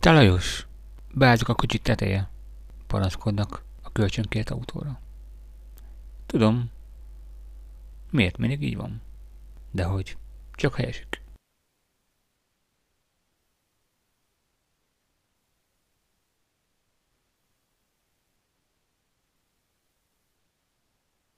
Te Lajos, beálltuk a kocsit teteje, panaszkodnak a kölcsönkért autóra. Tudom. Miért mindig így van? De hogy? Csak helyesik.